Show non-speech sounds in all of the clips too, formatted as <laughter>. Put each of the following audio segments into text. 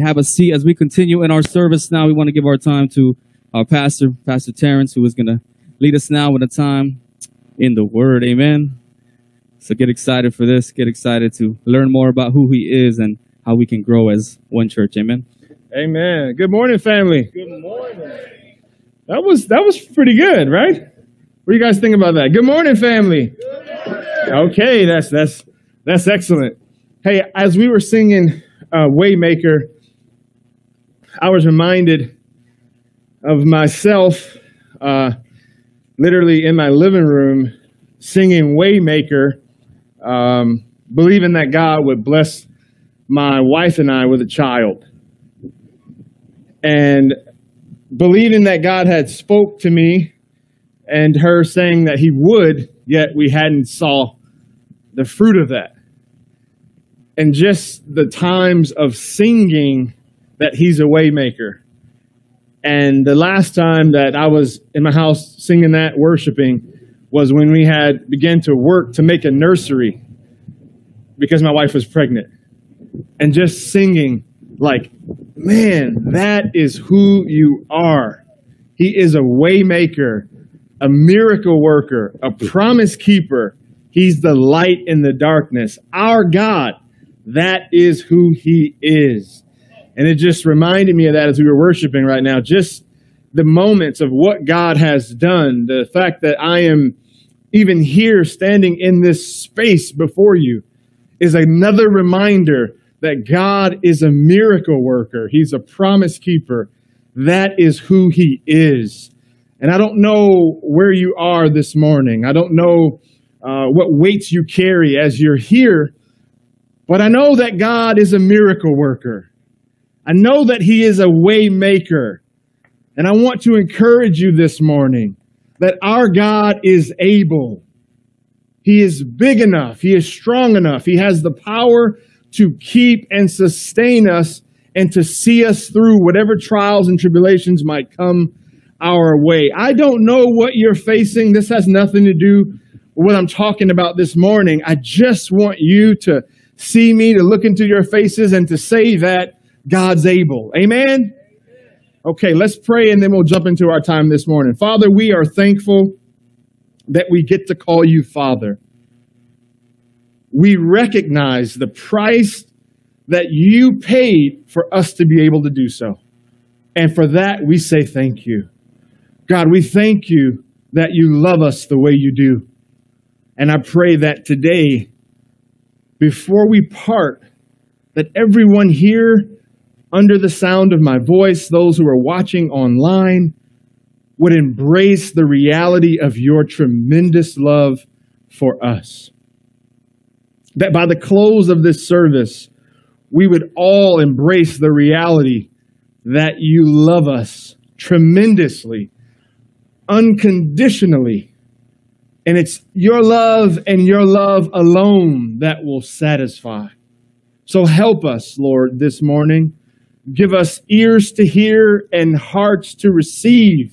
Have a seat as we continue in our service now. We want to give our time to our pastor, Pastor Terrence, who is going to lead us now with a time in the Word. Amen. So get excited for this. Get excited to learn more about who He is and how we can grow as one church. Amen. Amen. Good morning, family. Good morning. That was that was pretty good, right? What do you guys think about that? Good morning, family. Good morning. Okay, that's that's that's excellent. Hey, as we were singing uh, Waymaker, I was reminded of myself, uh, literally in my living room, singing Waymaker, um, believing that God would bless my wife and I with a child, and believing that God had spoke to me, and her saying that He would, yet we hadn't saw the fruit of that, and just the times of singing that he's a waymaker. And the last time that I was in my house singing that, worshiping, was when we had began to work to make a nursery because my wife was pregnant. And just singing like, man, that is who you are. He is a waymaker, a miracle worker, a promise keeper. He's the light in the darkness. Our God, that is who he is. And it just reminded me of that as we were worshiping right now. Just the moments of what God has done, the fact that I am even here standing in this space before you is another reminder that God is a miracle worker. He's a promise keeper. That is who he is. And I don't know where you are this morning. I don't know uh, what weights you carry as you're here, but I know that God is a miracle worker. I know that He is a waymaker. And I want to encourage you this morning that our God is able. He is big enough. He is strong enough. He has the power to keep and sustain us and to see us through whatever trials and tribulations might come our way. I don't know what you're facing. This has nothing to do with what I'm talking about this morning. I just want you to see me, to look into your faces, and to say that God's able. Amen? Okay, let's pray and then we'll jump into our time this morning. Father, we are thankful that we get to call you Father. We recognize the price that you paid for us to be able to do so. And for that, we say thank you. God, we thank you that you love us the way you do. And I pray that today, before we part, that everyone here under the sound of my voice, those who are watching online, would embrace the reality of your tremendous love for us. That by the close of this service, we would all embrace the reality that you love us tremendously, unconditionally. And it's your love and your love alone that will satisfy. So help us, Lord, this morning Give us ears to hear and hearts to receive,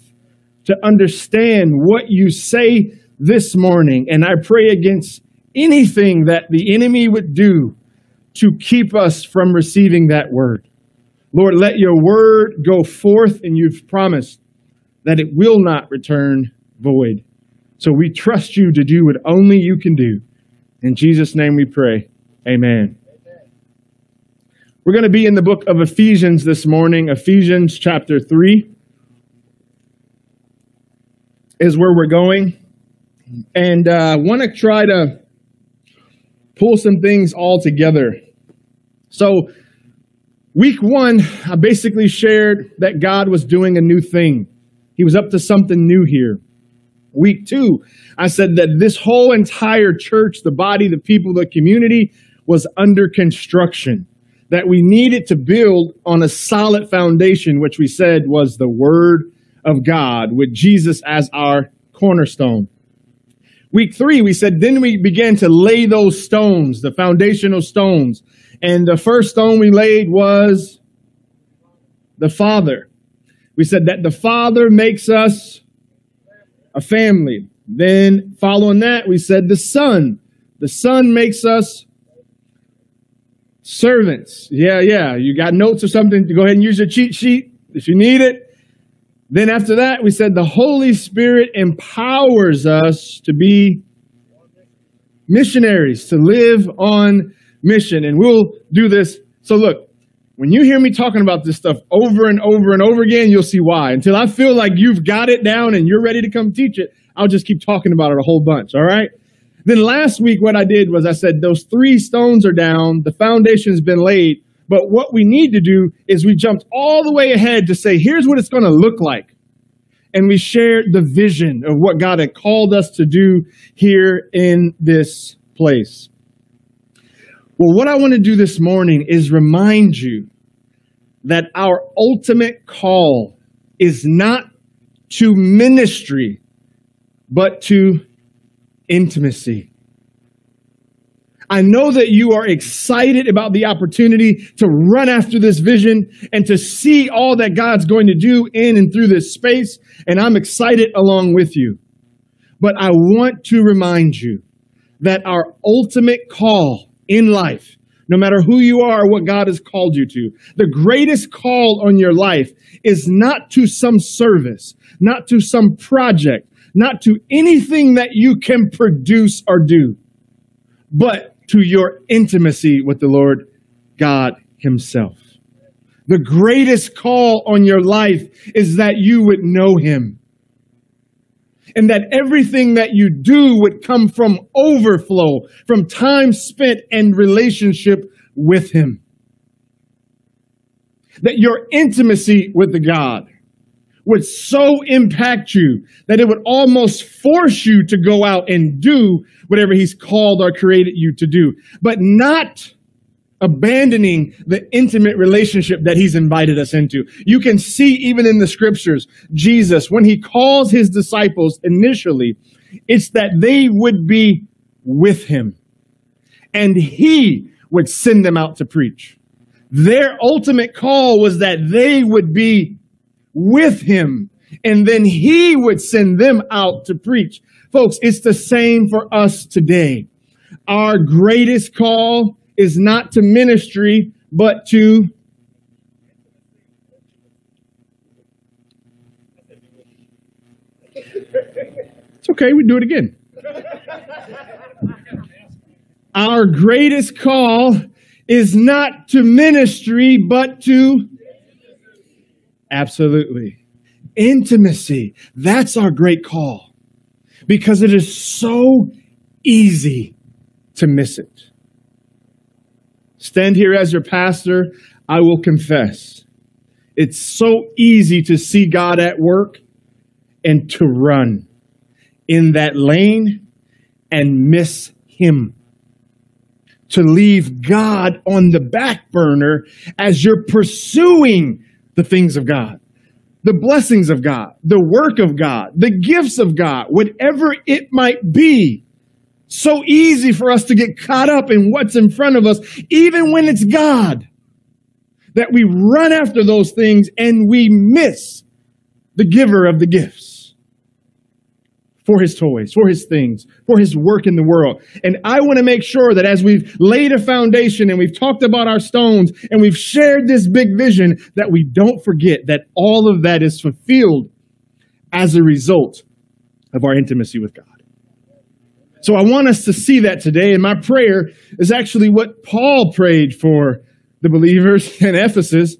to understand what you say this morning. And I pray against anything that the enemy would do to keep us from receiving that word. Lord, let your word go forth, and you've promised that it will not return void. So we trust you to do what only you can do. In Jesus' name we pray. Amen. We're going to be in the book of Ephesians this morning. Ephesians chapter 3 is where we're going. And I uh, want to try to pull some things all together. So, week one, I basically shared that God was doing a new thing, He was up to something new here. Week two, I said that this whole entire church, the body, the people, the community was under construction that we needed to build on a solid foundation, which we said was the Word of God, with Jesus as our cornerstone. Week three, we said, then we began to lay those stones, the foundational stones. And the first stone we laid was the Father. We said that the Father makes us a family. Then, following that, we said the Son. The Son makes us Servants. Yeah, yeah. You got notes or something? Go ahead and use your cheat sheet if you need it. Then after that, we said the Holy Spirit empowers us to be missionaries, to live on mission. And we'll do this. So look, when you hear me talking about this stuff over and over and over again, you'll see why. Until I feel like you've got it down and you're ready to come teach it, I'll just keep talking about it a whole bunch. All right. Then last week, what I did was I said, those three stones are down. The foundation's been laid. But what we need to do is we jumped all the way ahead to say, here's what it's going to look like. And we shared the vision of what God had called us to do here in this place. Well, what I want to do this morning is remind you that our ultimate call is not to ministry, but to intimacy. I know that you are excited about the opportunity to run after this vision and to see all that God's going to do in and through this space, and I'm excited along with you. But I want to remind you that our ultimate call in life, no matter who you are what God has called you to, the greatest call on your life is not to some service, not to some project, not to anything that you can produce or do, but to your intimacy with the Lord God Himself. The greatest call on your life is that you would know Him. And that everything that you do would come from overflow, from time spent and relationship with Him. That your intimacy with the God would so impact you that it would almost force you to go out and do whatever he's called or created you to do, but not abandoning the intimate relationship that he's invited us into. You can see even in the scriptures, Jesus, when he calls his disciples initially, it's that they would be with him and he would send them out to preach. Their ultimate call was that they would be with him, and then he would send them out to preach. Folks, it's the same for us today. Our greatest call is not to ministry, but to It's okay, we do it again. Our greatest call is not to ministry, but to Absolutely. Intimacy. That's our great call because it is so easy to miss it. Stand here as your pastor. I will confess. It's so easy to see God at work and to run in that lane and miss Him. To leave God on the back burner as you're pursuing the things of God, the blessings of God, the work of God, the gifts of God, whatever it might be. So easy for us to get caught up in what's in front of us, even when it's God, that we run after those things and we miss the giver of the gifts for his toys, for his things, for his work in the world. And I want to make sure that as we've laid a foundation and we've talked about our stones and we've shared this big vision, that we don't forget that all of that is fulfilled as a result of our intimacy with God. So I want us to see that today. And my prayer is actually what Paul prayed for the believers <laughs> in Ephesus.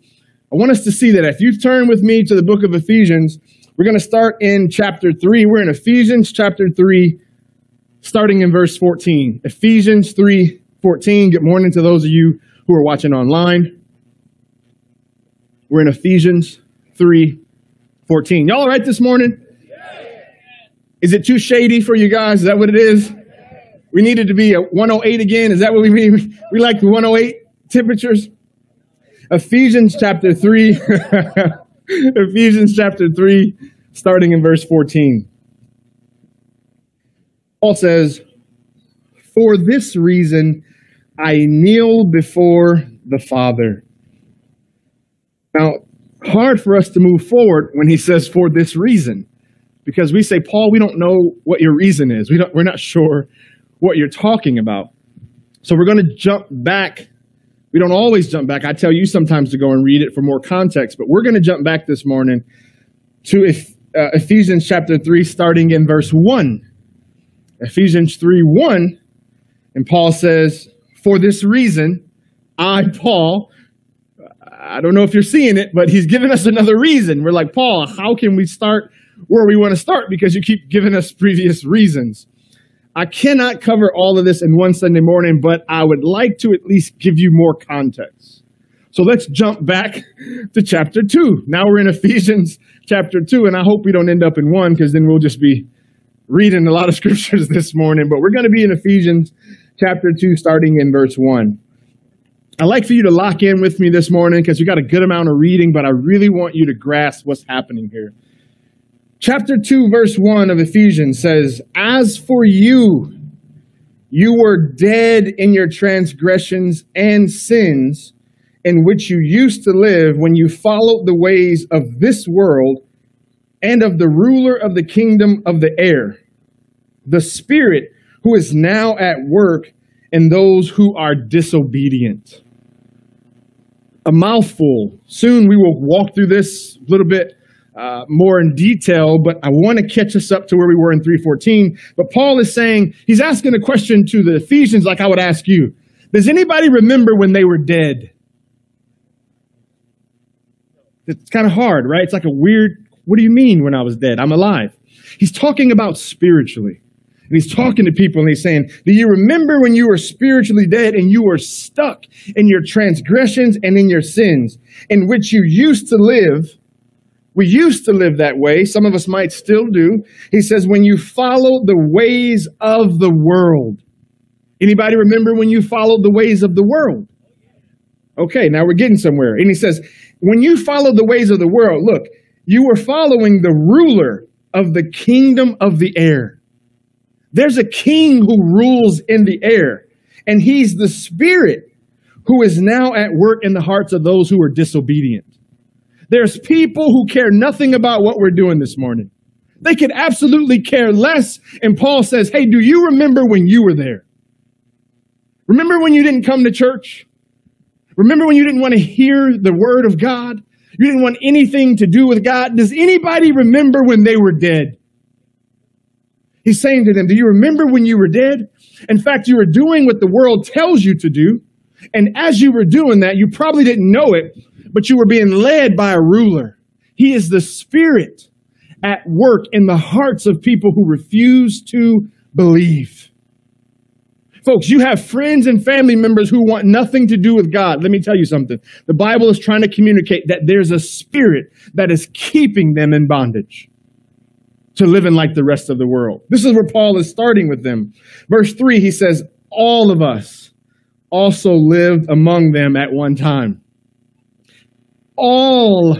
I want us to see that. If you turn with me to the book of Ephesians, we're going to start in chapter 3. We're in Ephesians chapter 3, starting in verse 14. Ephesians 3 14. Good morning to those of you who are watching online. We're in Ephesians 3 14. Y'all all right this morning? Is it too shady for you guys? Is that what it is? We needed to be at 108 again. Is that what we mean? We like the 108 temperatures? Ephesians chapter 3. <laughs> <laughs> Ephesians chapter 3, starting in verse 14. Paul says, For this reason I kneel before the Father. Now, hard for us to move forward when he says, For this reason. Because we say, Paul, we don't know what your reason is. We don't, we're not sure what you're talking about. So we're going to jump back We don't always jump back. I tell you sometimes to go and read it for more context, but we're going to jump back this morning to uh, Ephesians chapter 3, starting in verse 1. Ephesians 3 1, and Paul says, For this reason, I, Paul, I don't know if you're seeing it, but he's giving us another reason. We're like, Paul, how can we start where we want to start? Because you keep giving us previous reasons. I cannot cover all of this in one Sunday morning, but I would like to at least give you more context. So let's jump back to chapter 2. Now we're in Ephesians chapter 2, and I hope we don't end up in 1 because then we'll just be reading a lot of <laughs> scriptures this morning. But we're going to be in Ephesians chapter 2, starting in verse 1. I'd like for you to lock in with me this morning because we got a good amount of reading, but I really want you to grasp what's happening here. Chapter 2, verse 1 of Ephesians says, As for you, you were dead in your transgressions and sins in which you used to live when you followed the ways of this world and of the ruler of the kingdom of the air, the Spirit who is now at work in those who are disobedient. A mouthful. Soon we will walk through this a little bit uh, more in detail, but I want to catch us up to where we were in 314. But Paul is saying, he's asking a question to the Ephesians like I would ask you. Does anybody remember when they were dead? It's kind of hard, right? It's like a weird, what do you mean when I was dead? I'm alive. He's talking about spiritually. And he's talking to people and he's saying, Do you remember when you were spiritually dead and you were stuck in your transgressions and in your sins, in which you used to live? We used to live that way. Some of us might still do. He says, when you follow the ways of the world. Anybody remember when you followed the ways of the world? Okay, now we're getting somewhere. And he says, when you follow the ways of the world, look, you were following the ruler of the kingdom of the air. There's a king who rules in the air, and he's the spirit who is now at work in the hearts of those who are disobedient. There's people who care nothing about what we're doing this morning. They could absolutely care less. And Paul says, Hey, do you remember when you were there? Remember when you didn't come to church? Remember when you didn't want to hear the word of God? You didn't want anything to do with God? Does anybody remember when they were dead? He's saying to them, Do you remember when you were dead? In fact, you were doing what the world tells you to do. And as you were doing that, you probably didn't know it, but you were being led by a ruler. He is the spirit at work in the hearts of people who refuse to believe. Folks, you have friends and family members who want nothing to do with God. Let me tell you something. The Bible is trying to communicate that there's a spirit that is keeping them in bondage to living like the rest of the world. This is where Paul is starting with them. Verse 3, he says, All of us also lived among them at one time all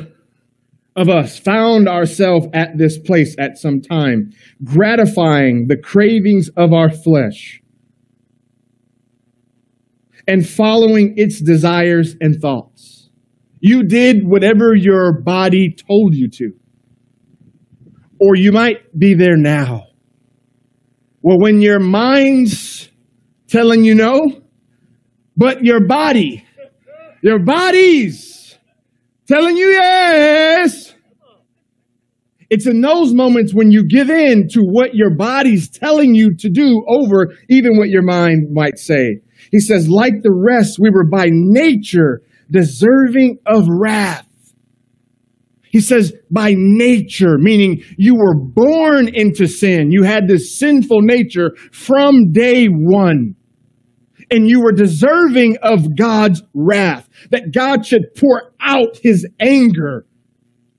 of us found ourselves at this place at some time, gratifying the cravings of our flesh and following its desires and thoughts. You did whatever your body told you to. Or you might be there now. Well, when your mind's telling you no, but your body, your body's telling you yes. It's in those moments when you give in to what your body's telling you to do over even what your mind might say. He says, like the rest, we were by nature deserving of wrath. He says, by nature, meaning you were born into sin. You had this sinful nature from day one and you were deserving of God's wrath, that God should pour out his anger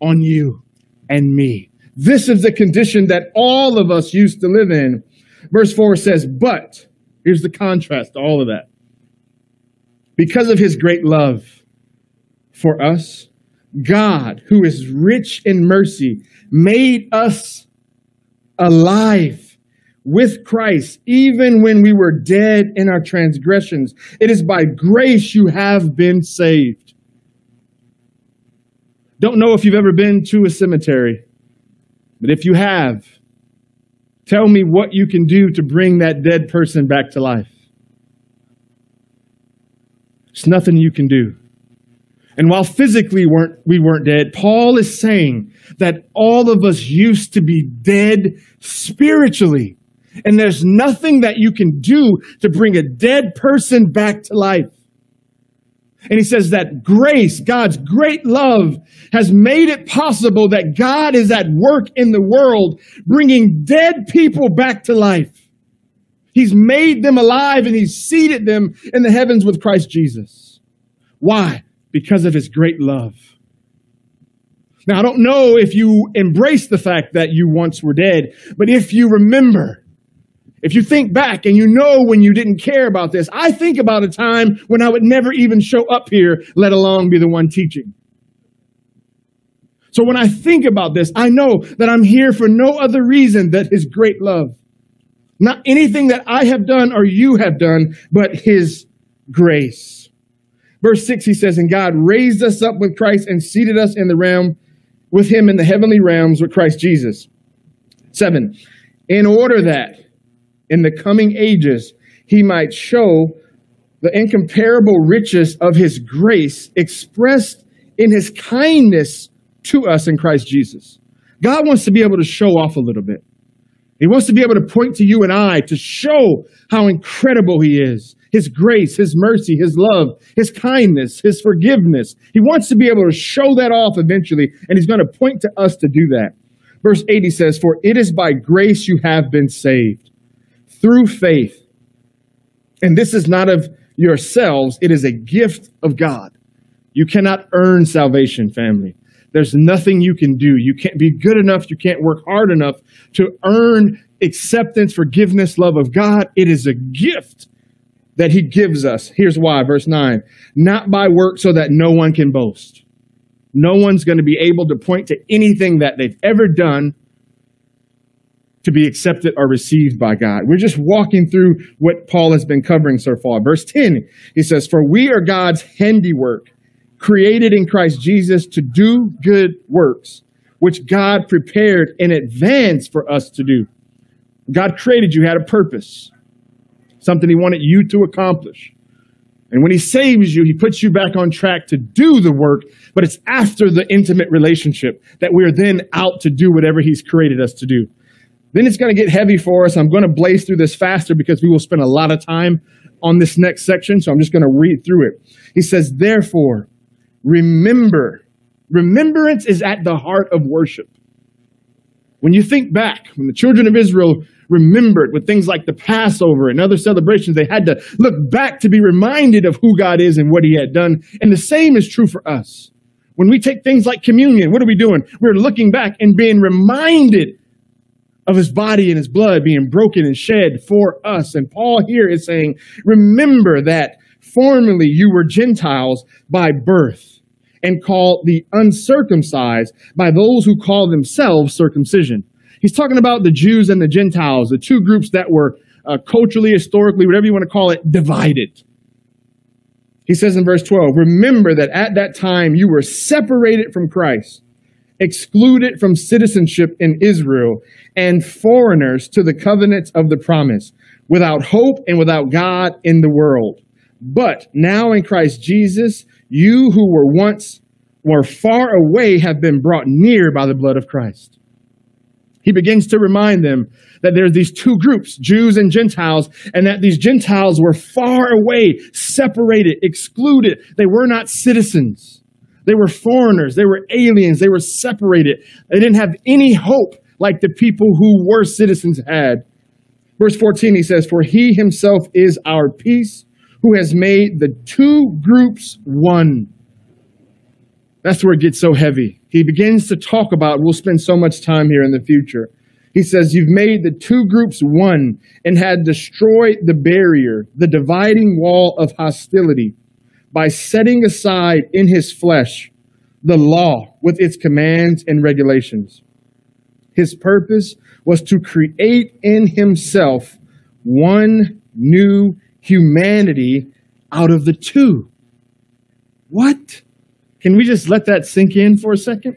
on you and me. This is the condition that all of us used to live in. Verse 4 says, But, here's the contrast to all of that. Because of his great love for us, God, who is rich in mercy, made us alive with Christ, even when we were dead in our transgressions. It is by grace you have been saved. Don't know if you've ever been to a cemetery, but if you have, tell me what you can do to bring that dead person back to life. There's nothing you can do. And while physically weren't, we weren't dead, Paul is saying that all of us used to be dead spiritually. And there's nothing that you can do to bring a dead person back to life. And he says that grace, God's great love, has made it possible that God is at work in the world, bringing dead people back to life. He's made them alive and he's seated them in the heavens with Christ Jesus. Why? Because of his great love. Now, I don't know if you embrace the fact that you once were dead, but if you remember, if you think back and you know when you didn't care about this, I think about a time when I would never even show up here, let alone be the one teaching. So when I think about this, I know that I'm here for no other reason than his great love. Not anything that I have done or you have done, but his grace. Verse 6, he says, And God raised us up with Christ and seated us in the realm with him in the heavenly realms with Christ Jesus. 7. In order that in the coming ages he might show the incomparable riches of his grace expressed in his kindness to us in Christ Jesus. God wants to be able to show off a little bit. He wants to be able to point to you and I to show how incredible He is. His grace, His mercy, His love, His kindness, His forgiveness. He wants to be able to show that off eventually, and He's going to point to us to do that. Verse 80 says, For it is by grace you have been saved through faith. And this is not of yourselves, it is a gift of God. You cannot earn salvation, family. There's nothing you can do. You can't be good enough. You can't work hard enough to earn acceptance, forgiveness, love of God. It is a gift that He gives us. Here's why, verse 9 not by work so that no one can boast. No one's going to be able to point to anything that they've ever done to be accepted or received by God. We're just walking through what Paul has been covering so far. Verse 10, he says, For we are God's handiwork created in Christ Jesus to do good works, which God prepared in advance for us to do. God created you, had a purpose, something He wanted you to accomplish. And when He saves you, He puts you back on track to do the work, but it's after the intimate relationship that we're then out to do whatever He's created us to do. Then it's going to get heavy for us. I'm going to blaze through this faster because we will spend a lot of time on this next section. So I'm just going to read through it. He says, Therefore, remember. Remembrance is at the heart of worship. When you think back, when the children of Israel remembered with things like the Passover and other celebrations, they had to look back to be reminded of who God is and what He had done. And the same is true for us. When we take things like communion, what are we doing? We're looking back and being reminded of His body and His blood being broken and shed for us. And Paul here is saying, remember that formerly you were Gentiles by birth and called the uncircumcised by those who call themselves circumcision. He's talking about the Jews and the Gentiles, the two groups that were uh, culturally, historically, whatever you want to call it, divided. He says in verse 12, remember that at that time you were separated from Christ, excluded from citizenship in Israel, and foreigners to the covenants of the promise, without hope and without God in the world. But now in Christ Jesus, you who were once were far away have been brought near by the blood of Christ. He begins to remind them that there are these two groups, Jews and Gentiles, and that these Gentiles were far away, separated, excluded. They were not citizens. They were foreigners. They were aliens. They were separated. They didn't have any hope like the people who were citizens had. Verse 14, he says, For he himself is our peace who has made the two groups one. That's where it gets so heavy. He begins to talk about, we'll spend so much time here in the future. He says, You've made the two groups one and had destroyed the barrier, the dividing wall of hostility, by setting aside in his flesh the law with its commands and regulations. His purpose was to create in himself one new humanity out of the two. What? Can we just let that sink in for a second?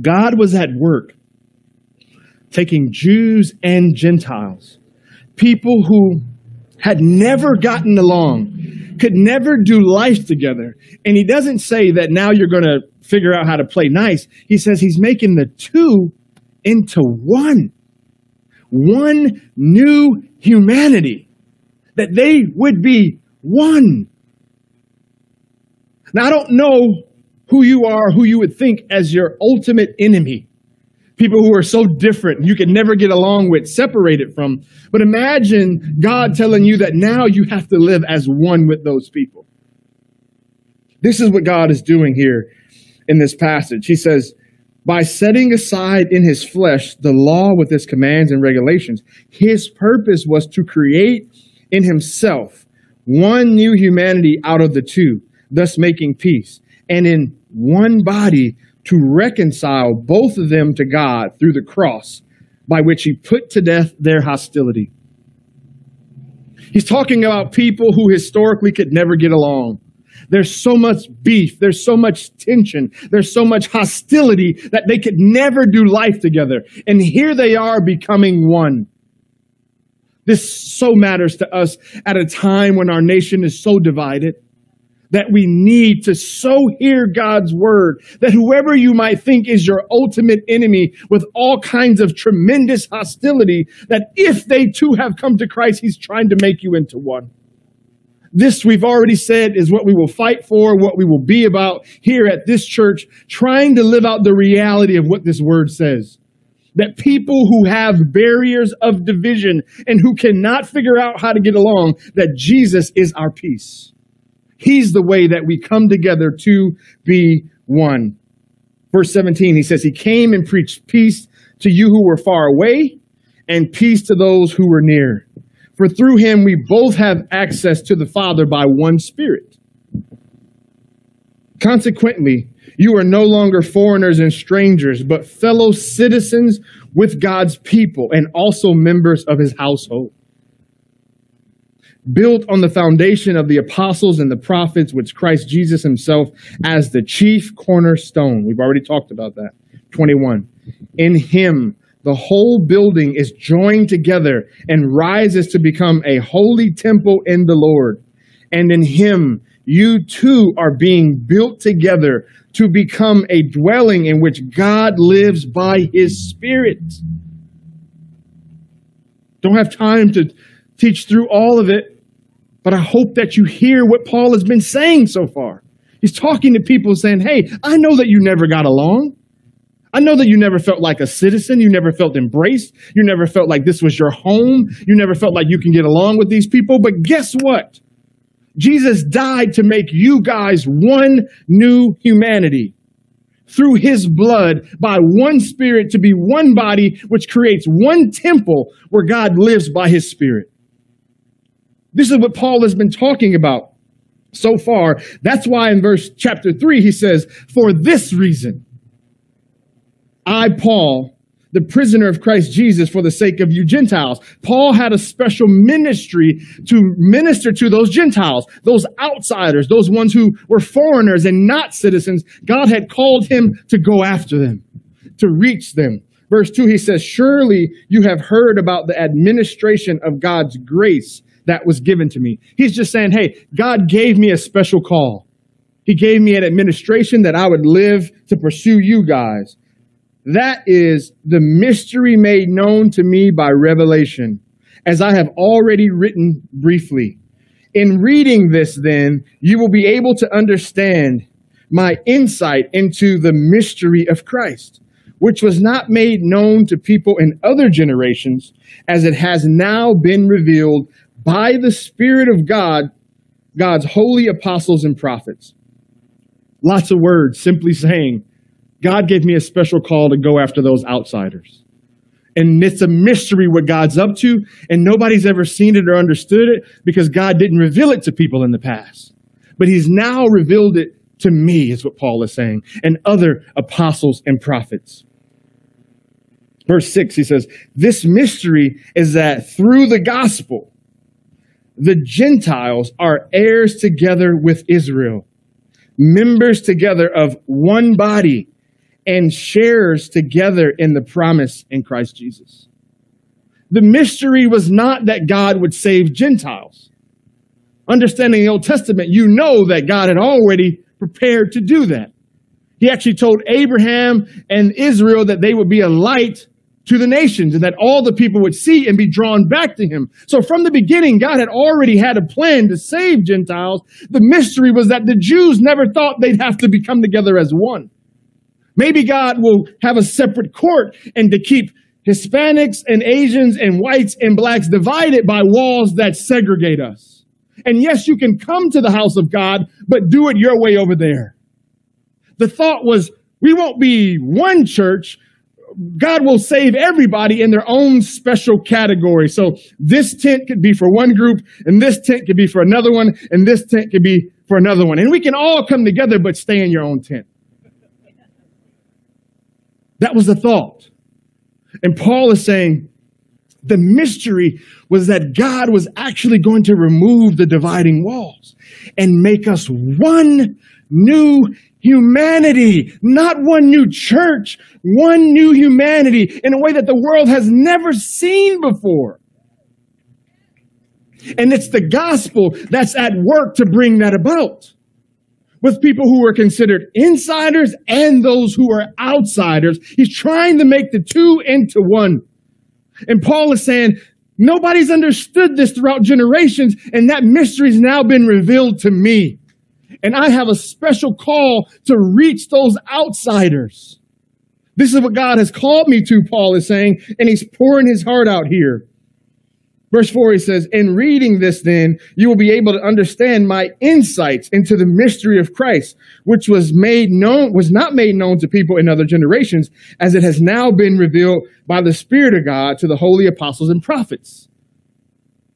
God was at work taking Jews and Gentiles, people who had never gotten along, could never do life together. And he doesn't say that now you're going to figure out how to play nice. He says he's making the two into one. One new humanity. That they would be one. Now, I don't know who you are, who you would think as your ultimate enemy. People who are so different, you can never get along with, separated from. But imagine God telling you that now you have to live as one with those people. This is what God is doing here in this passage. He says, by setting aside in his flesh the law with its commands and regulations, his purpose was to create in himself one new humanity out of the two, thus making peace, and in one body to reconcile both of them to God through the cross, by which he put to death their hostility. He's talking about people who historically could never get along. There's so much beef. There's so much tension. There's so much hostility that they could never do life together. And here they are becoming one. This so matters to us at a time when our nation is so divided that we need to so hear God's word that whoever you might think is your ultimate enemy with all kinds of tremendous hostility, that if they too have come to Christ, he's trying to make you into one. This, we've already said, is what we will fight for, what we will be about here at this church, trying to live out the reality of what this word says. That people who have barriers of division and who cannot figure out how to get along, that Jesus is our peace. He's the way that we come together to be one. Verse 17, he says, He came and preached peace to you who were far away and peace to those who were near. For through him we both have access to the Father by one Spirit. Consequently, you are no longer foreigners and strangers, but fellow citizens with God's people and also members of his household. Built on the foundation of the apostles and the prophets, which Christ Jesus himself as the chief cornerstone. We've already talked about that. 21. In him, the whole building is joined together and rises to become a holy temple in the Lord. And in him, you too are being built together to become a dwelling in which God lives by his Spirit. Don't have time to teach through all of it, but I hope that you hear what Paul has been saying so far. He's talking to people saying, Hey, I know that you never got along. I know that you never felt like a citizen. You never felt embraced. You never felt like this was your home. You never felt like you can get along with these people. But guess what? Jesus died to make you guys one new humanity through his blood by one spirit to be one body, which creates one temple where God lives by his spirit. This is what Paul has been talking about so far. That's why in verse chapter three, he says, for this reason, I, Paul, the prisoner of Christ Jesus for the sake of you Gentiles. Paul had a special ministry to minister to those Gentiles, those outsiders, those ones who were foreigners and not citizens. God had called him to go after them, to reach them. Verse 2, he says, Surely you have heard about the administration of God's grace that was given to me. He's just saying, Hey, God gave me a special call. He gave me an administration that I would live to pursue you guys. That is the mystery made known to me by revelation, as I have already written briefly. In reading this, then, you will be able to understand my insight into the mystery of Christ, which was not made known to people in other generations, as it has now been revealed by the Spirit of God, God's holy apostles and prophets. Lots of words simply saying, God gave me a special call to go after those outsiders. And it's a mystery what God's up to, and nobody's ever seen it or understood it because God didn't reveal it to people in the past. But He's now revealed it to me, is what Paul is saying, and other apostles and prophets. Verse 6, he says, This mystery is that through the gospel, the Gentiles are heirs together with Israel, members together of one body and shares together in the promise in Christ Jesus. the mystery was not that God would save Gentiles. Understanding the Old Testament, you know that God had already prepared to do that. He actually told Abraham and Israel that they would be a light to the nations and that all the people would see and be drawn back to him. So from the beginning, God had already had a plan to save Gentiles. The mystery was that the Jews never thought they'd have to become together as one. Maybe God will have a separate court and to keep Hispanics and Asians and whites and blacks divided by walls that segregate us. And yes, you can come to the house of God, but do it your way over there. The thought was, we won't be one church. God will save everybody in their own special category. So this tent could be for one group, and this tent could be for another one, and this tent could be for another one. And we can all come together, but stay in your own tent. That was the thought. And Paul is saying the mystery was that God was actually going to remove the dividing walls and make us one new humanity, not one new church, one new humanity in a way that the world has never seen before. And it's the gospel that's at work to bring that about with people who are considered insiders and those who are outsiders. He's trying to make the two into one. And Paul is saying, nobody's understood this throughout generations, and that mystery's now been revealed to me. And I have a special call to reach those outsiders. This is what God has called me to, Paul is saying, and he's pouring his heart out here. Verse 4, he says, In reading this, then, you will be able to understand my insights into the mystery of Christ, which was made known, was not made known to people in other generations, as it has now been revealed by the Spirit of God to the holy apostles and prophets.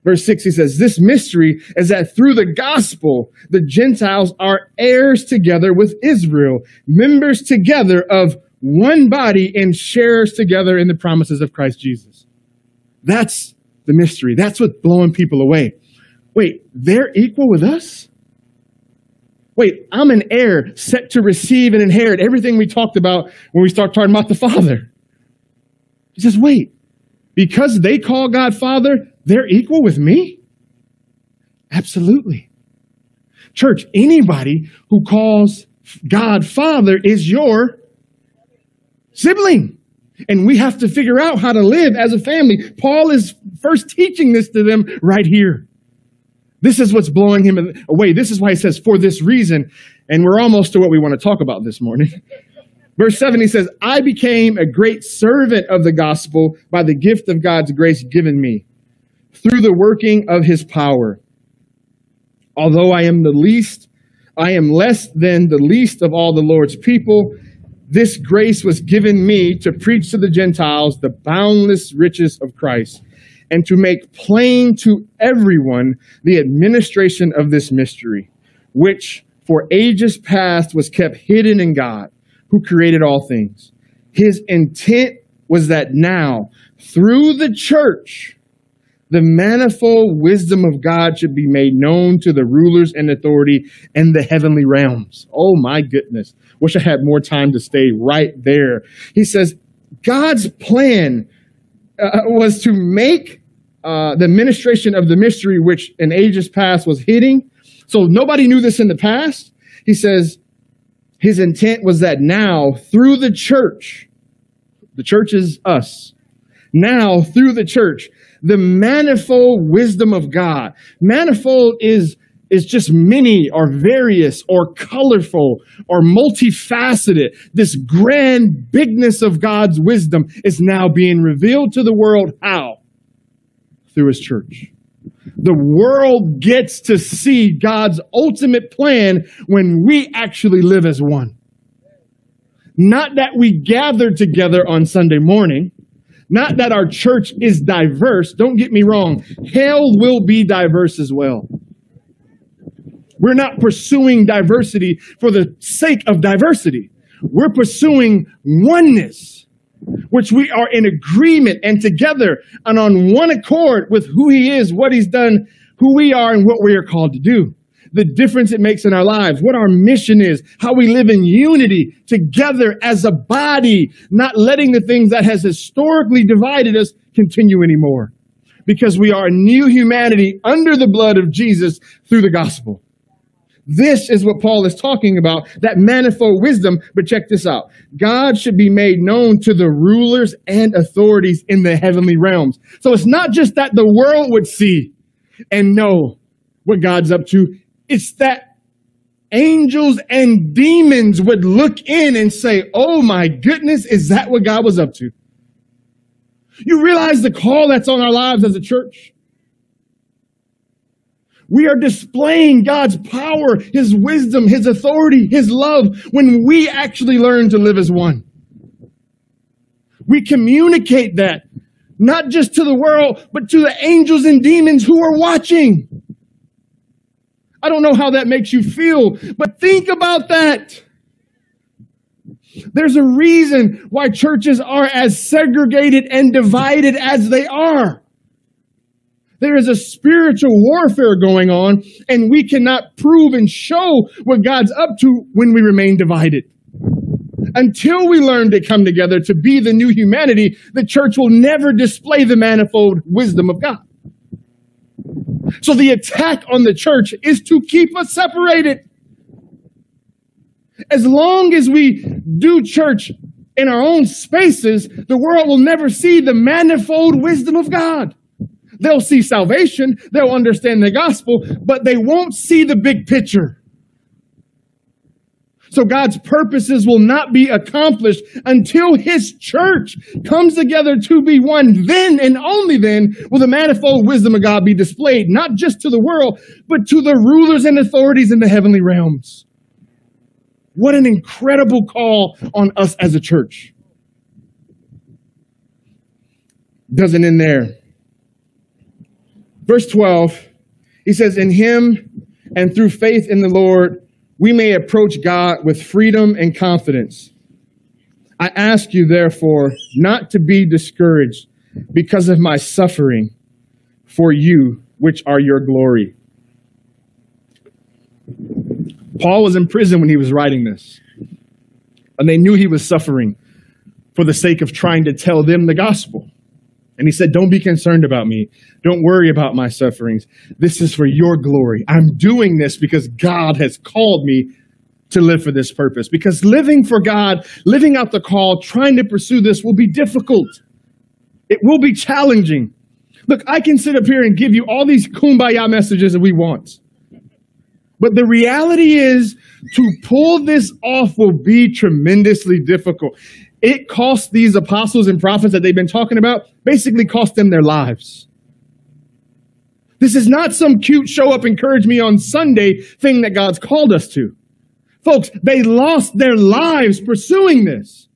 Verse 6, he says, This mystery is that through the gospel, the Gentiles are heirs together with Israel, members together of one body, and sharers together in the promises of Christ Jesus. That's the mystery. That's what's blowing people away. Wait, they're equal with us? Wait, I'm an heir set to receive and inherit everything we talked about when we start talking about the Father. He says, wait, because they call God Father, they're equal with me? Absolutely. Church, anybody who calls God Father is your sibling. And we have to figure out how to live as a family. Paul is first teaching this to them right here. This is what's blowing him away. This is why he says, for this reason. And we're almost to what we want to talk about this morning. <laughs> Verse 7, he says, I became a great servant of the gospel by the gift of God's grace given me through the working of his power. Although I am the least, I am less than the least of all the Lord's people this grace was given me to preach to the Gentiles the boundless riches of Christ and to make plain to everyone the administration of this mystery, which for ages past was kept hidden in God, who created all things. His intent was that now, through the church, the manifold wisdom of God should be made known to the rulers and authority in the heavenly realms. Oh my goodness. Wish I had more time to stay right there. He says, God's plan uh, was to make uh, the administration of the mystery, which in ages past was hidden. So nobody knew this in the past. He says, his intent was that now, through the church, the church is us. Now, through the church, the manifold wisdom of God. Manifold is, is just many or various or colorful or multifaceted. This grand bigness of God's wisdom is now being revealed to the world. How? Through his church. The world gets to see God's ultimate plan when we actually live as one. Not that we gather together on Sunday morning not that our church is diverse. Don't get me wrong. Hell will be diverse as well. We're not pursuing diversity for the sake of diversity. We're pursuing oneness, which we are in agreement and together and on one accord with who he is, what he's done, who we are, and what we are called to do the difference it makes in our lives, what our mission is, how we live in unity together as a body, not letting the things that has historically divided us continue anymore because we are a new humanity under the blood of Jesus through the gospel. This is what Paul is talking about, that manifold wisdom. But check this out. God should be made known to the rulers and authorities in the heavenly realms. So it's not just that the world would see and know what God's up to. It's that angels and demons would look in and say, Oh my goodness, is that what God was up to? You realize the call that's on our lives as a church? We are displaying God's power, His wisdom, His authority, His love when we actually learn to live as one. We communicate that not just to the world, but to the angels and demons who are watching. I don't know how that makes you feel, but think about that. There's a reason why churches are as segregated and divided as they are. There is a spiritual warfare going on, and we cannot prove and show what God's up to when we remain divided. Until we learn to come together to be the new humanity, the church will never display the manifold wisdom of God. So the attack on the church is to keep us separated. As long as we do church in our own spaces, the world will never see the manifold wisdom of God. They'll see salvation, they'll understand the gospel, but they won't see the big picture. So God's purposes will not be accomplished until his church comes together to be one. Then and only then will the manifold wisdom of God be displayed, not just to the world, but to the rulers and authorities in the heavenly realms. What an incredible call on us as a church. Doesn't end there. Verse 12, he says, In him and through faith in the Lord, we may approach God with freedom and confidence. I ask you, therefore, not to be discouraged because of my suffering for you, which are your glory. Paul was in prison when he was writing this, and they knew he was suffering for the sake of trying to tell them the gospel. And he said, Don't be concerned about me. Don't worry about my sufferings. This is for your glory. I'm doing this because God has called me to live for this purpose. Because living for God, living out the call, trying to pursue this will be difficult. It will be challenging. Look, I can sit up here and give you all these kumbaya messages that we want. But the reality is, to pull this off will be tremendously difficult. It cost these apostles and prophets that they've been talking about, basically cost them their lives. This is not some cute show up, encourage me on Sunday thing that God's called us to. Folks, they lost their lives pursuing this.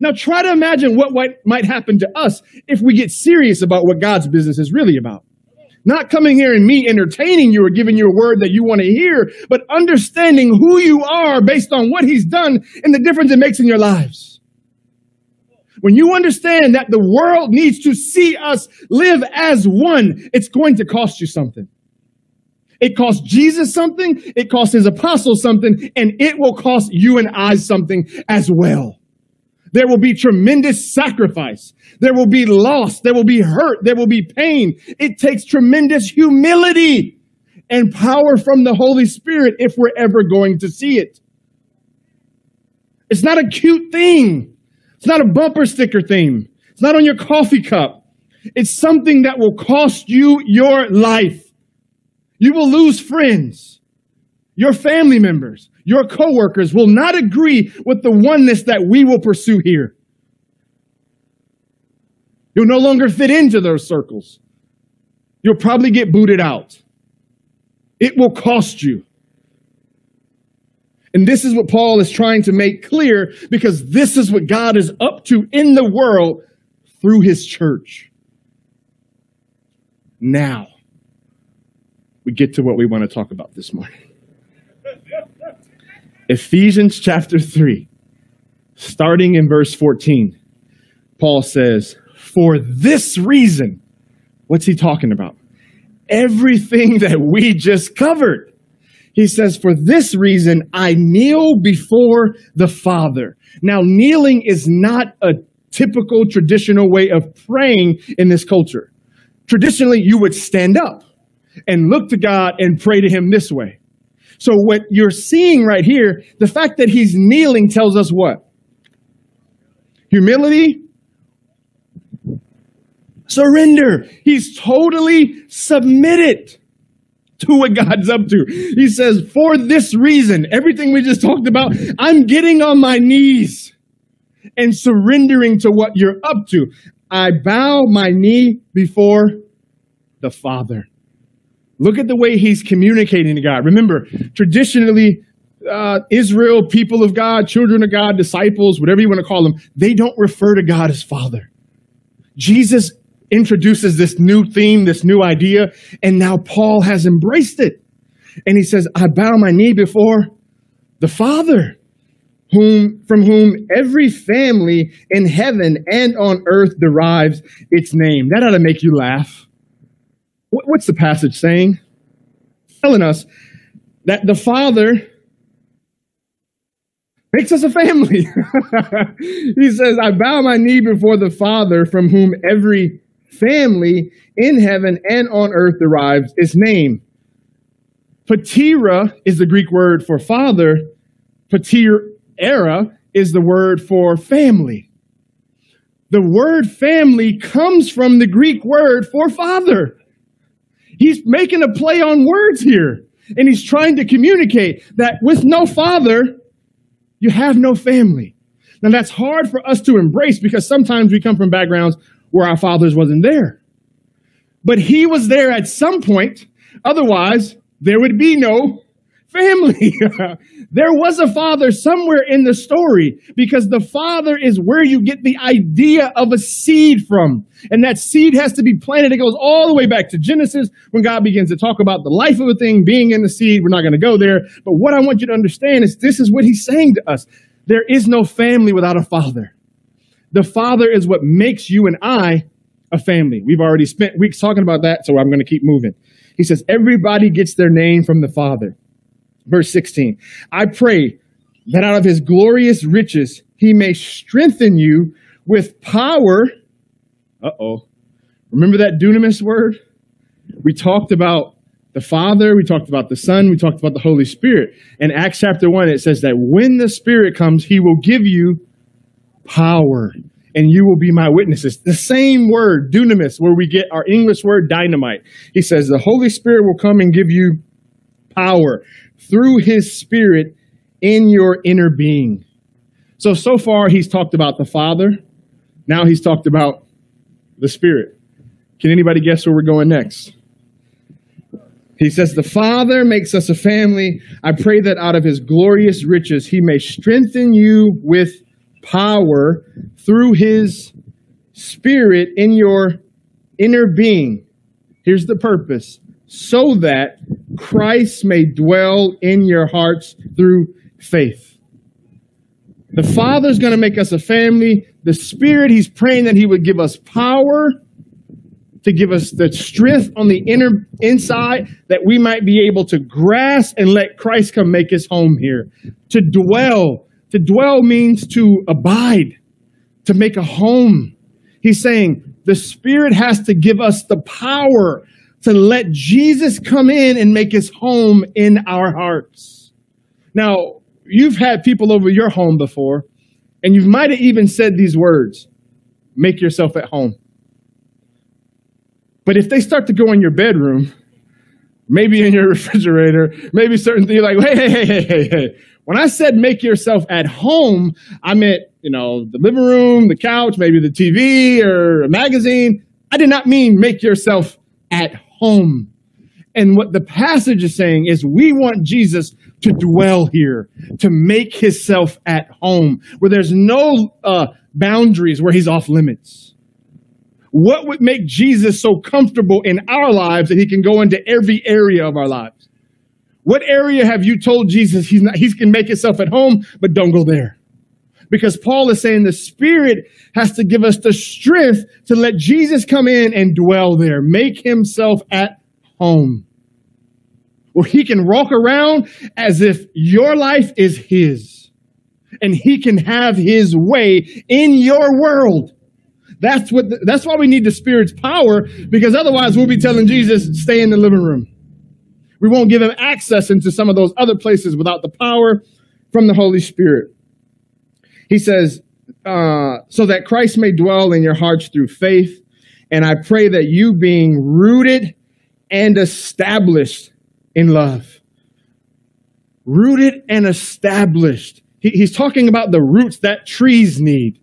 Now try to imagine what might happen to us if we get serious about what God's business is really about. Not coming here and me entertaining you or giving you a word that you want to hear, but understanding who you are based on what he's done and the difference it makes in your lives. When you understand that the world needs to see us live as one, it's going to cost you something. It cost Jesus something, it cost his apostles something, and it will cost you and I something as well. There will be tremendous sacrifice. There will be loss. There will be hurt. There will be pain. It takes tremendous humility and power from the Holy Spirit if we're ever going to see it. It's not a cute thing. It's not a bumper sticker theme. It's not on your coffee cup. It's something that will cost you your life. You will lose friends. Your family members, your coworkers will not agree with the oneness that we will pursue here. You'll no longer fit into those circles. You'll probably get booted out. It will cost you. And this is what Paul is trying to make clear because this is what God is up to in the world through his church. Now, we get to what we want to talk about this morning. <laughs> Ephesians chapter 3, starting in verse 14, Paul says, For this reason, what's he talking about? Everything that we just covered he says, For this reason, I kneel before the Father. Now, kneeling is not a typical traditional way of praying in this culture. Traditionally, you would stand up and look to God and pray to Him this way. So, what you're seeing right here, the fact that He's kneeling tells us what? Humility, surrender. He's totally submitted to what God's up to. He says, For this reason, everything we just talked about, I'm getting on my knees and surrendering to what you're up to. I bow my knee before the Father. Look at the way he's communicating to God. Remember, traditionally, uh, Israel, people of God, children of God, disciples, whatever you want to call them, they don't refer to God as Father. Jesus introduces this new theme, this new idea, and now Paul has embraced it. And he says, I bow my knee before the Father whom from whom every family in heaven and on earth derives its name. That ought to make you laugh. What's the passage saying? Telling us that the Father makes us a family. <laughs> he says, I bow my knee before the Father from whom every family in heaven and on earth derives its name. Patira is the Greek word for father. Patir era is the word for family. The word family comes from the Greek word for father. He's making a play on words here. And he's trying to communicate that with no father, you have no family. Now that's hard for us to embrace because sometimes we come from backgrounds where our fathers wasn't there. But he was there at some point. Otherwise, there would be no family. <laughs> there was a father somewhere in the story because the father is where you get the idea of a seed from. And that seed has to be planted. It goes all the way back to Genesis when God begins to talk about the life of a thing being in the seed. We're not going to go there. But what I want you to understand is this is what he's saying to us. There is no family without a father. The father is what makes you and I a family. We've already spent weeks talking about that, so I'm going to keep moving. He says, everybody gets their name from the father. Verse 16, I pray that out of his glorious riches he may strengthen you with power. Uh oh. Remember that dunamis word? We talked about the Father, we talked about the Son, we talked about the Holy Spirit. In Acts chapter 1, it says that when the Spirit comes, he will give you power and you will be my witnesses. The same word, dunamis, where we get our English word dynamite. He says the Holy Spirit will come and give you power through his spirit in your inner being. So, so far he's talked about the Father. Now he's talked about the Spirit. Can anybody guess where we're going next? He says, The Father makes us a family. I pray that out of his glorious riches he may strengthen you with power through his Spirit in your inner being. Here's the purpose so that Christ may dwell in your hearts through faith. The Father's going to make us a family. The Spirit, He's praying that He would give us power to give us the strength on the inner inside that we might be able to grasp and let Christ come make his home here. To dwell. To dwell means to abide, to make a home. He's saying the Spirit has to give us the power to let Jesus come in and make his home in our hearts. Now, you've had people over your home before, and you might have even said these words make yourself at home. But if they start to go in your bedroom, maybe in your <laughs> refrigerator, maybe certain things like, hey, hey, hey, hey, hey. When I said make yourself at home, I meant, you know, the living room, the couch, maybe the TV or a magazine. I did not mean make yourself at home. And what the passage is saying is we want Jesus to dwell here, to make himself at home, where there's no uh, boundaries, where he's off limits. What would make Jesus so comfortable in our lives that he can go into every area of our lives? What area have you told Jesus he's not, he can make himself at home, but don't go there? Because Paul is saying the Spirit has to give us the strength to let Jesus come in and dwell there, make himself at home. Where he can walk around as if your life is his. and he can have his way in your world. That's what, the, that's why we need the Spirit's power because otherwise we'll be telling Jesus, stay in the living room. We won't give him access into some of those other places without the power from the Holy Spirit. He says, uh, so that Christ may dwell in your hearts through faith. And I pray that you being rooted and established in love. Rooted and established. He, he's talking about the roots that trees need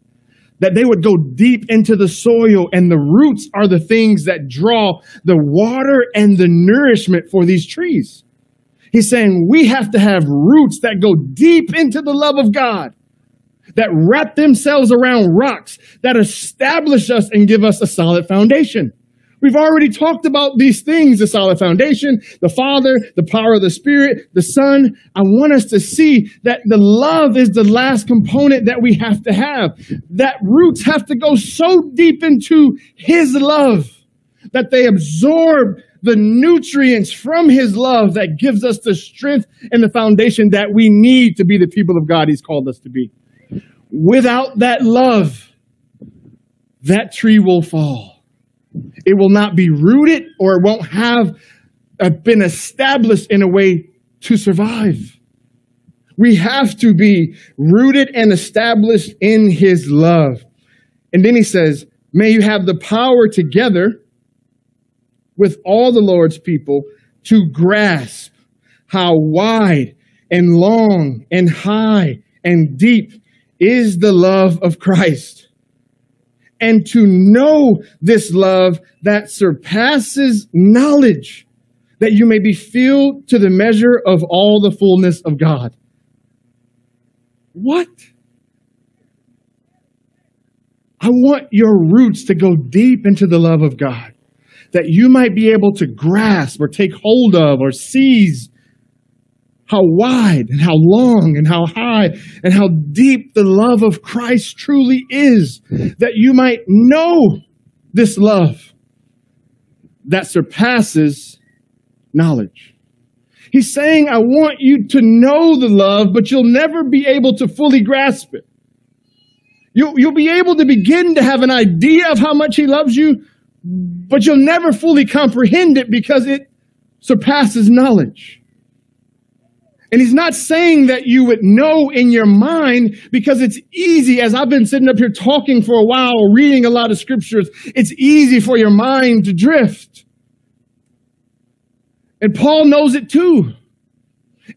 that they would go deep into the soil and the roots are the things that draw the water and the nourishment for these trees. He's saying we have to have roots that go deep into the love of God, that wrap themselves around rocks, that establish us and give us a solid foundation. We've already talked about these things, the solid foundation, the Father, the power of the Spirit, the Son. I want us to see that the love is the last component that we have to have. That roots have to go so deep into His love that they absorb the nutrients from His love that gives us the strength and the foundation that we need to be the people of God He's called us to be. Without that love, that tree will fall. It will not be rooted or it won't have uh, been established in a way to survive. We have to be rooted and established in his love. And then he says, May you have the power together with all the Lord's people to grasp how wide and long and high and deep is the love of Christ and to know this love that surpasses knowledge, that you may be filled to the measure of all the fullness of God. What? I want your roots to go deep into the love of God, that you might be able to grasp or take hold of or seize how wide and how long and how high and how deep the love of Christ truly is, that you might know this love that surpasses knowledge. He's saying, I want you to know the love, but you'll never be able to fully grasp it. You'll, you'll be able to begin to have an idea of how much He loves you, but you'll never fully comprehend it because it surpasses knowledge. And he's not saying that you would know in your mind because it's easy, as I've been sitting up here talking for a while, reading a lot of scriptures, it's easy for your mind to drift. And Paul knows it too.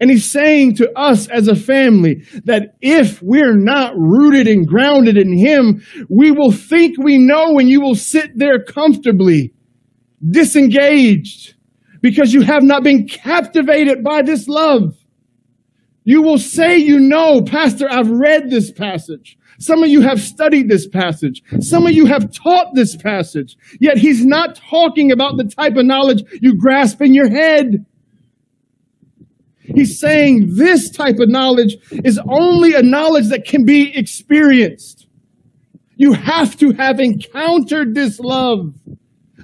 And he's saying to us as a family that if we're not rooted and grounded in him, we will think we know and you will sit there comfortably, disengaged, because you have not been captivated by this love. You will say you know, Pastor, I've read this passage. Some of you have studied this passage. Some of you have taught this passage. Yet he's not talking about the type of knowledge you grasp in your head. He's saying this type of knowledge is only a knowledge that can be experienced. You have to have encountered this love.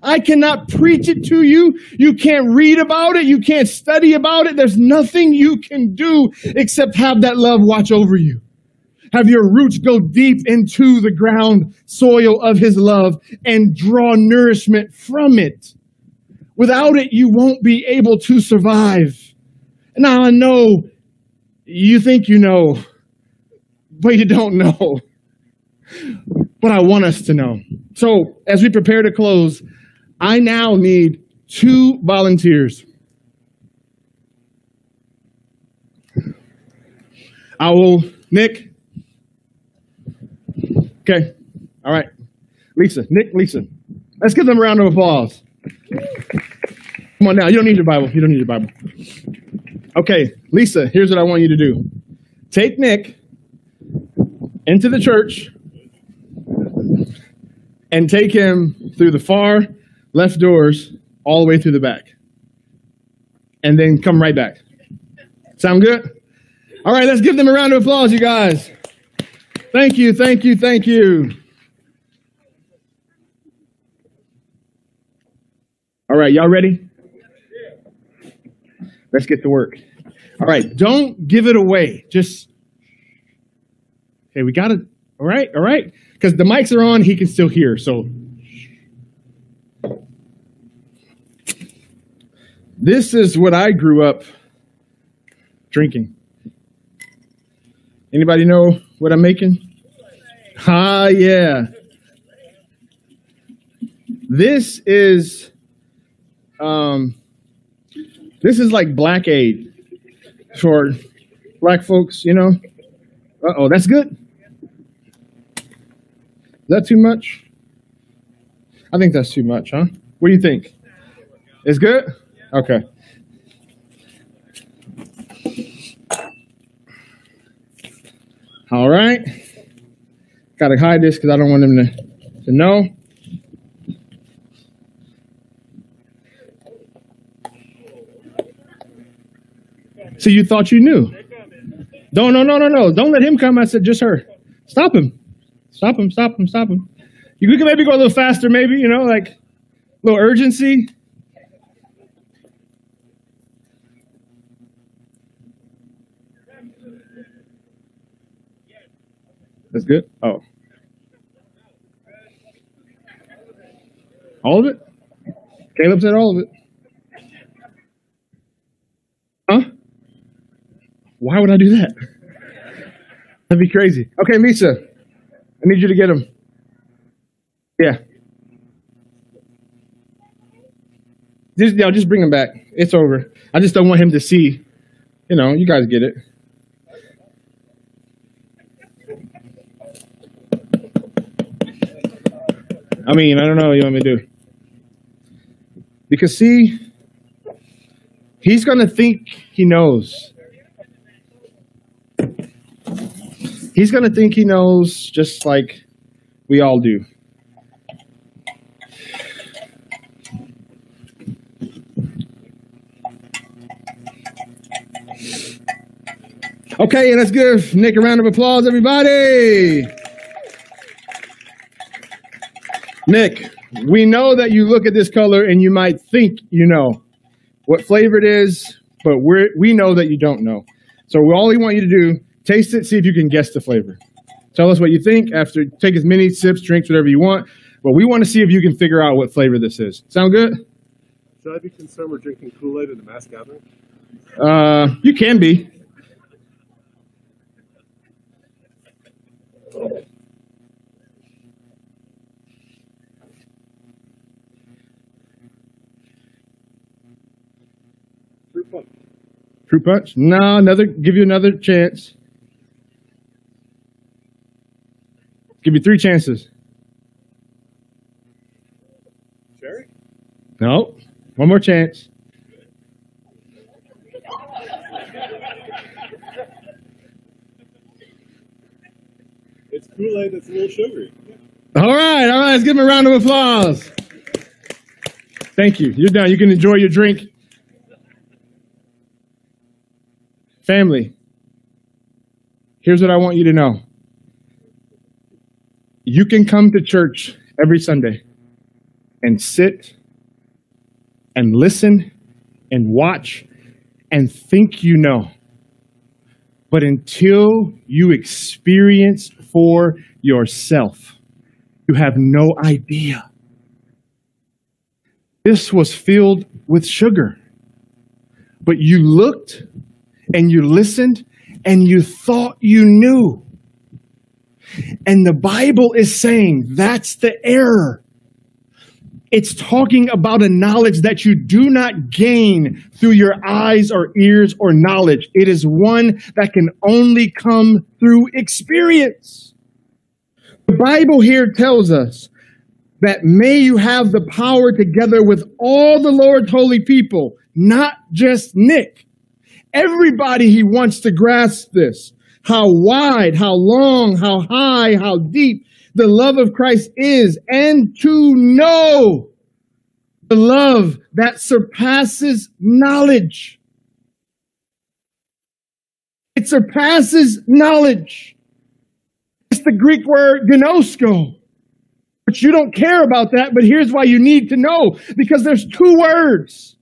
I cannot preach it to you. You can't read about it. You can't study about it. There's nothing you can do except have that love watch over you. Have your roots go deep into the ground soil of his love and draw nourishment from it. Without it, you won't be able to survive. Now I know you think you know, but you don't know. But I want us to know. So as we prepare to close, I now need two volunteers. I will, Nick. Okay. All right. Lisa, Nick, Lisa. Let's give them a round of applause. Come on now. You don't need your Bible. You don't need your Bible. Okay, Lisa, here's what I want you to do take Nick into the church and take him through the far left doors all the way through the back. And then come right back. Sound good? All right, let's give them a round of applause, you guys. Thank you, thank you, thank you. All right, y'all ready? Let's get to work. All right, don't give it away. Just Okay, we got it. All right, all right. Because the mics are on, he can still hear. So this is what I grew up drinking. Anybody know what I'm making? Ah, yeah. This is um this is like black aid for black folks, you know. Uh oh, that's good. Is that too much? I think that's too much, huh? What do you think? It's good? Okay. All right. Got to hide this because I don't want them to, to know. So you thought you knew? No, no, no, no, no. Don't let him come. I said just her. Stop him. Stop him. Stop him. Stop him. You can maybe go a little faster, maybe, you know, like a little urgency. That's good. Oh. All of it? Caleb said all of it. Huh? Why would I do that? <laughs> That'd be crazy. Okay, Misa, I need you to get him. Yeah. Just, yeah, just bring him back. It's over. I just don't want him to see. You know, you guys get it. I mean, I don't know what you want me to do. Because, see, he's to think he knows. He's to think he knows just like we all do. Okay, and let's give Nick a round of applause, everybody. Nick, we know that you look at this color and you might think you know what flavor it is, but we we know that you don't know. So all we want you to do, taste it, see if you can guess the flavor. Tell us what you think after, take as many sips, drinks, whatever you want. But we want to see if you can figure out what flavor this is. Sound good? Should I be concerned with drinking Kool-Aid at a mass gathering? Uh, you can be. Fruit punch? No, another. Give you another chance. Give you three chances. Cherry? No, one more chance. It's Kool-Aid that's a little sugary. All right, all right. Let's give him a round of applause. Thank you. You're done. You can enjoy your drink. Family, here's what I want you to know. You can come to church every Sunday and sit and listen and watch and think you know. But until you experience for yourself, you have no idea. This was filled with sugar. But you looked and you listened and you thought you knew. And the Bible is saying that's the error. It's talking about a knowledge that you do not gain through your eyes or ears or knowledge. It is one that can only come through experience. The Bible here tells us that may you have the power together with all the Lord's holy people, not just Nick. Everybody he wants to grasp this. How wide, how long, how high, how deep the love of Christ is, and to know the love that surpasses knowledge. It surpasses knowledge. It's the Greek word gnosko. But you don't care about that, but here's why you need to know. Because there's two words.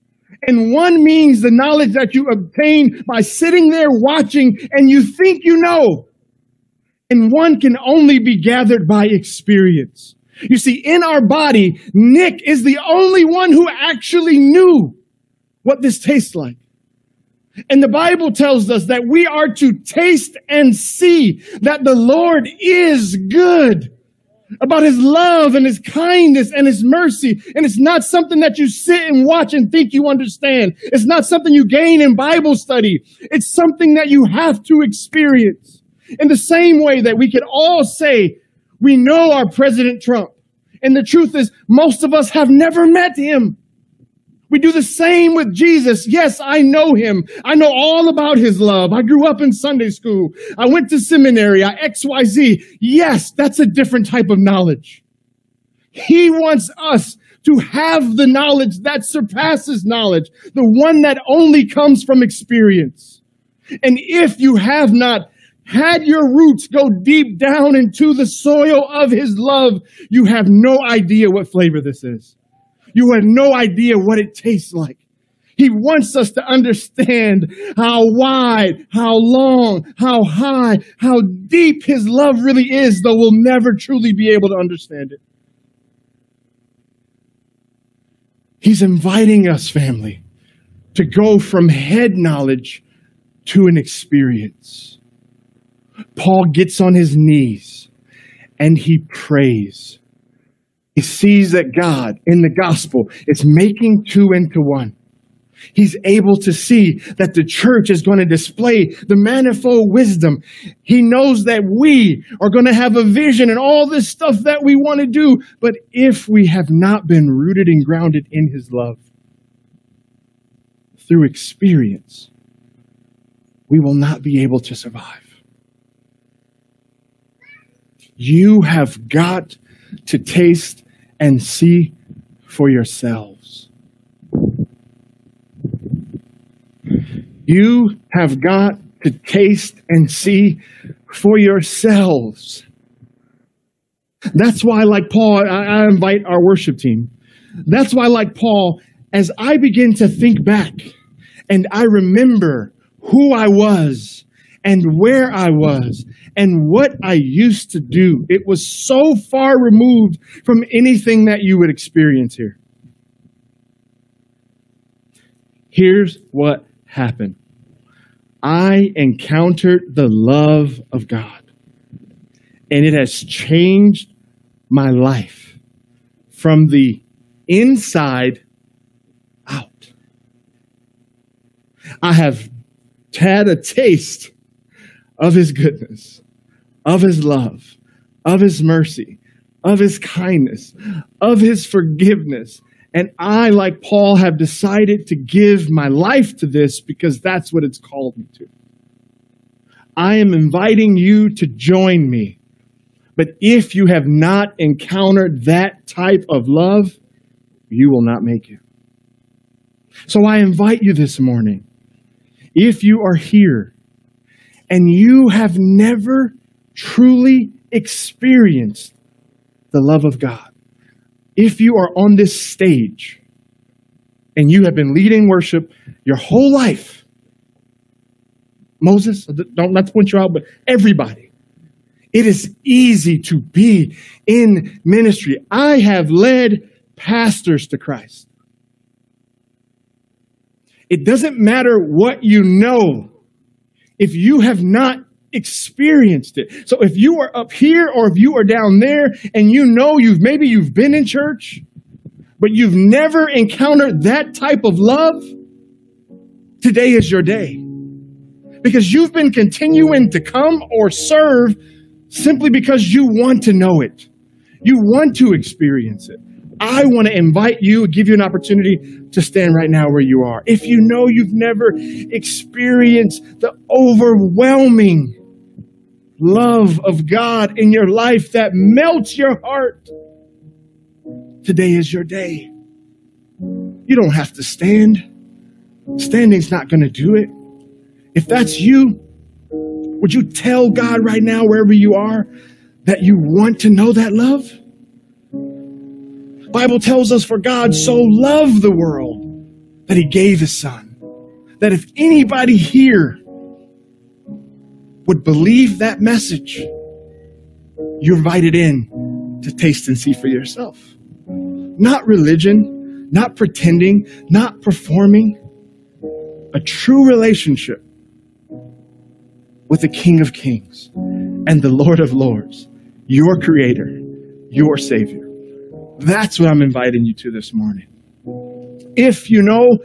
And one means the knowledge that you obtain by sitting there watching and you think you know. And one can only be gathered by experience. You see, in our body, Nick is the only one who actually knew what this tastes like. And the Bible tells us that we are to taste and see that the Lord is good about his love and his kindness and his mercy. And it's not something that you sit and watch and think you understand. It's not something you gain in Bible study. It's something that you have to experience. In the same way that we could all say, we know our President Trump. And the truth is, most of us have never met him. We do the same with Jesus. Yes, I know him. I know all about his love. I grew up in Sunday school. I went to seminary. I XYZ. Yes, that's a different type of knowledge. He wants us to have the knowledge that surpasses knowledge, the one that only comes from experience. And if you have not had your roots go deep down into the soil of his love, you have no idea what flavor this is. You have no idea what it tastes like. He wants us to understand how wide, how long, how high, how deep his love really is, though we'll never truly be able to understand it. He's inviting us, family, to go from head knowledge to an experience. Paul gets on his knees and he prays. He sees that God in the gospel is making two into one. He's able to see that the church is going to display the manifold wisdom. He knows that we are going to have a vision and all this stuff that we want to do. But if we have not been rooted and grounded in his love through experience, we will not be able to survive. You have got to taste and see for yourselves. You have got to taste and see for yourselves. That's why, like Paul, I, I invite our worship team. That's why, like Paul, as I begin to think back and I remember who I was and where I was and what I used to do. It was so far removed from anything that you would experience here. Here's what happened I encountered the love of God, and it has changed my life from the inside out. I have had a taste of his goodness, of his love, of his mercy, of his kindness, of his forgiveness. And I, like Paul, have decided to give my life to this because that's what it's called me to. I am inviting you to join me. But if you have not encountered that type of love, you will not make it. So I invite you this morning, if you are here and you have never truly experienced the love of God, if you are on this stage and you have been leading worship your whole life, Moses, don't to point you out, but everybody, it is easy to be in ministry. I have led pastors to Christ. It doesn't matter what you know if you have not experienced it. So if you are up here or if you are down there and you know you've maybe you've been in church, but you've never encountered that type of love, today is your day. Because you've been continuing to come or serve simply because you want to know it. You want to experience it. I want to invite you, give you an opportunity to stand right now where you are. If you know you've never experienced the overwhelming love of God in your life that melts your heart, today is your day. You don't have to stand. Standing's not going to do it. If that's you, would you tell God right now, wherever you are, that you want to know that love? Bible tells us for God so loved the world that he gave his son. That if anybody here would believe that message, you're invited in to taste and see for yourself. Not religion, not pretending, not performing, a true relationship with the King of Kings and the Lord of Lords, your Creator, your Savior. That's what I'm inviting you to this morning. If you know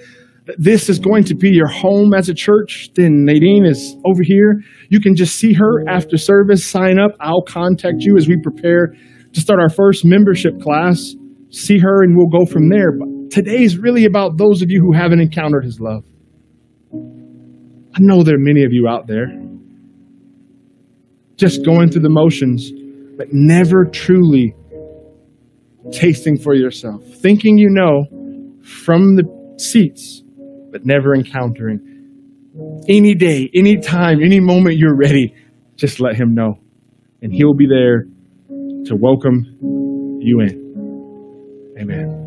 this is going to be your home as a church, then Nadine is over here. You can just see her after service, sign up. I'll contact you as we prepare to start our first membership class. See her and we'll go from there. But today is really about those of you who haven't encountered his love. I know there are many of you out there just going through the motions, but never truly tasting for yourself, thinking you know from the seats, but never encountering. Any day, any time, any moment you're ready, just let him know. And he'll be there to welcome you in. Amen.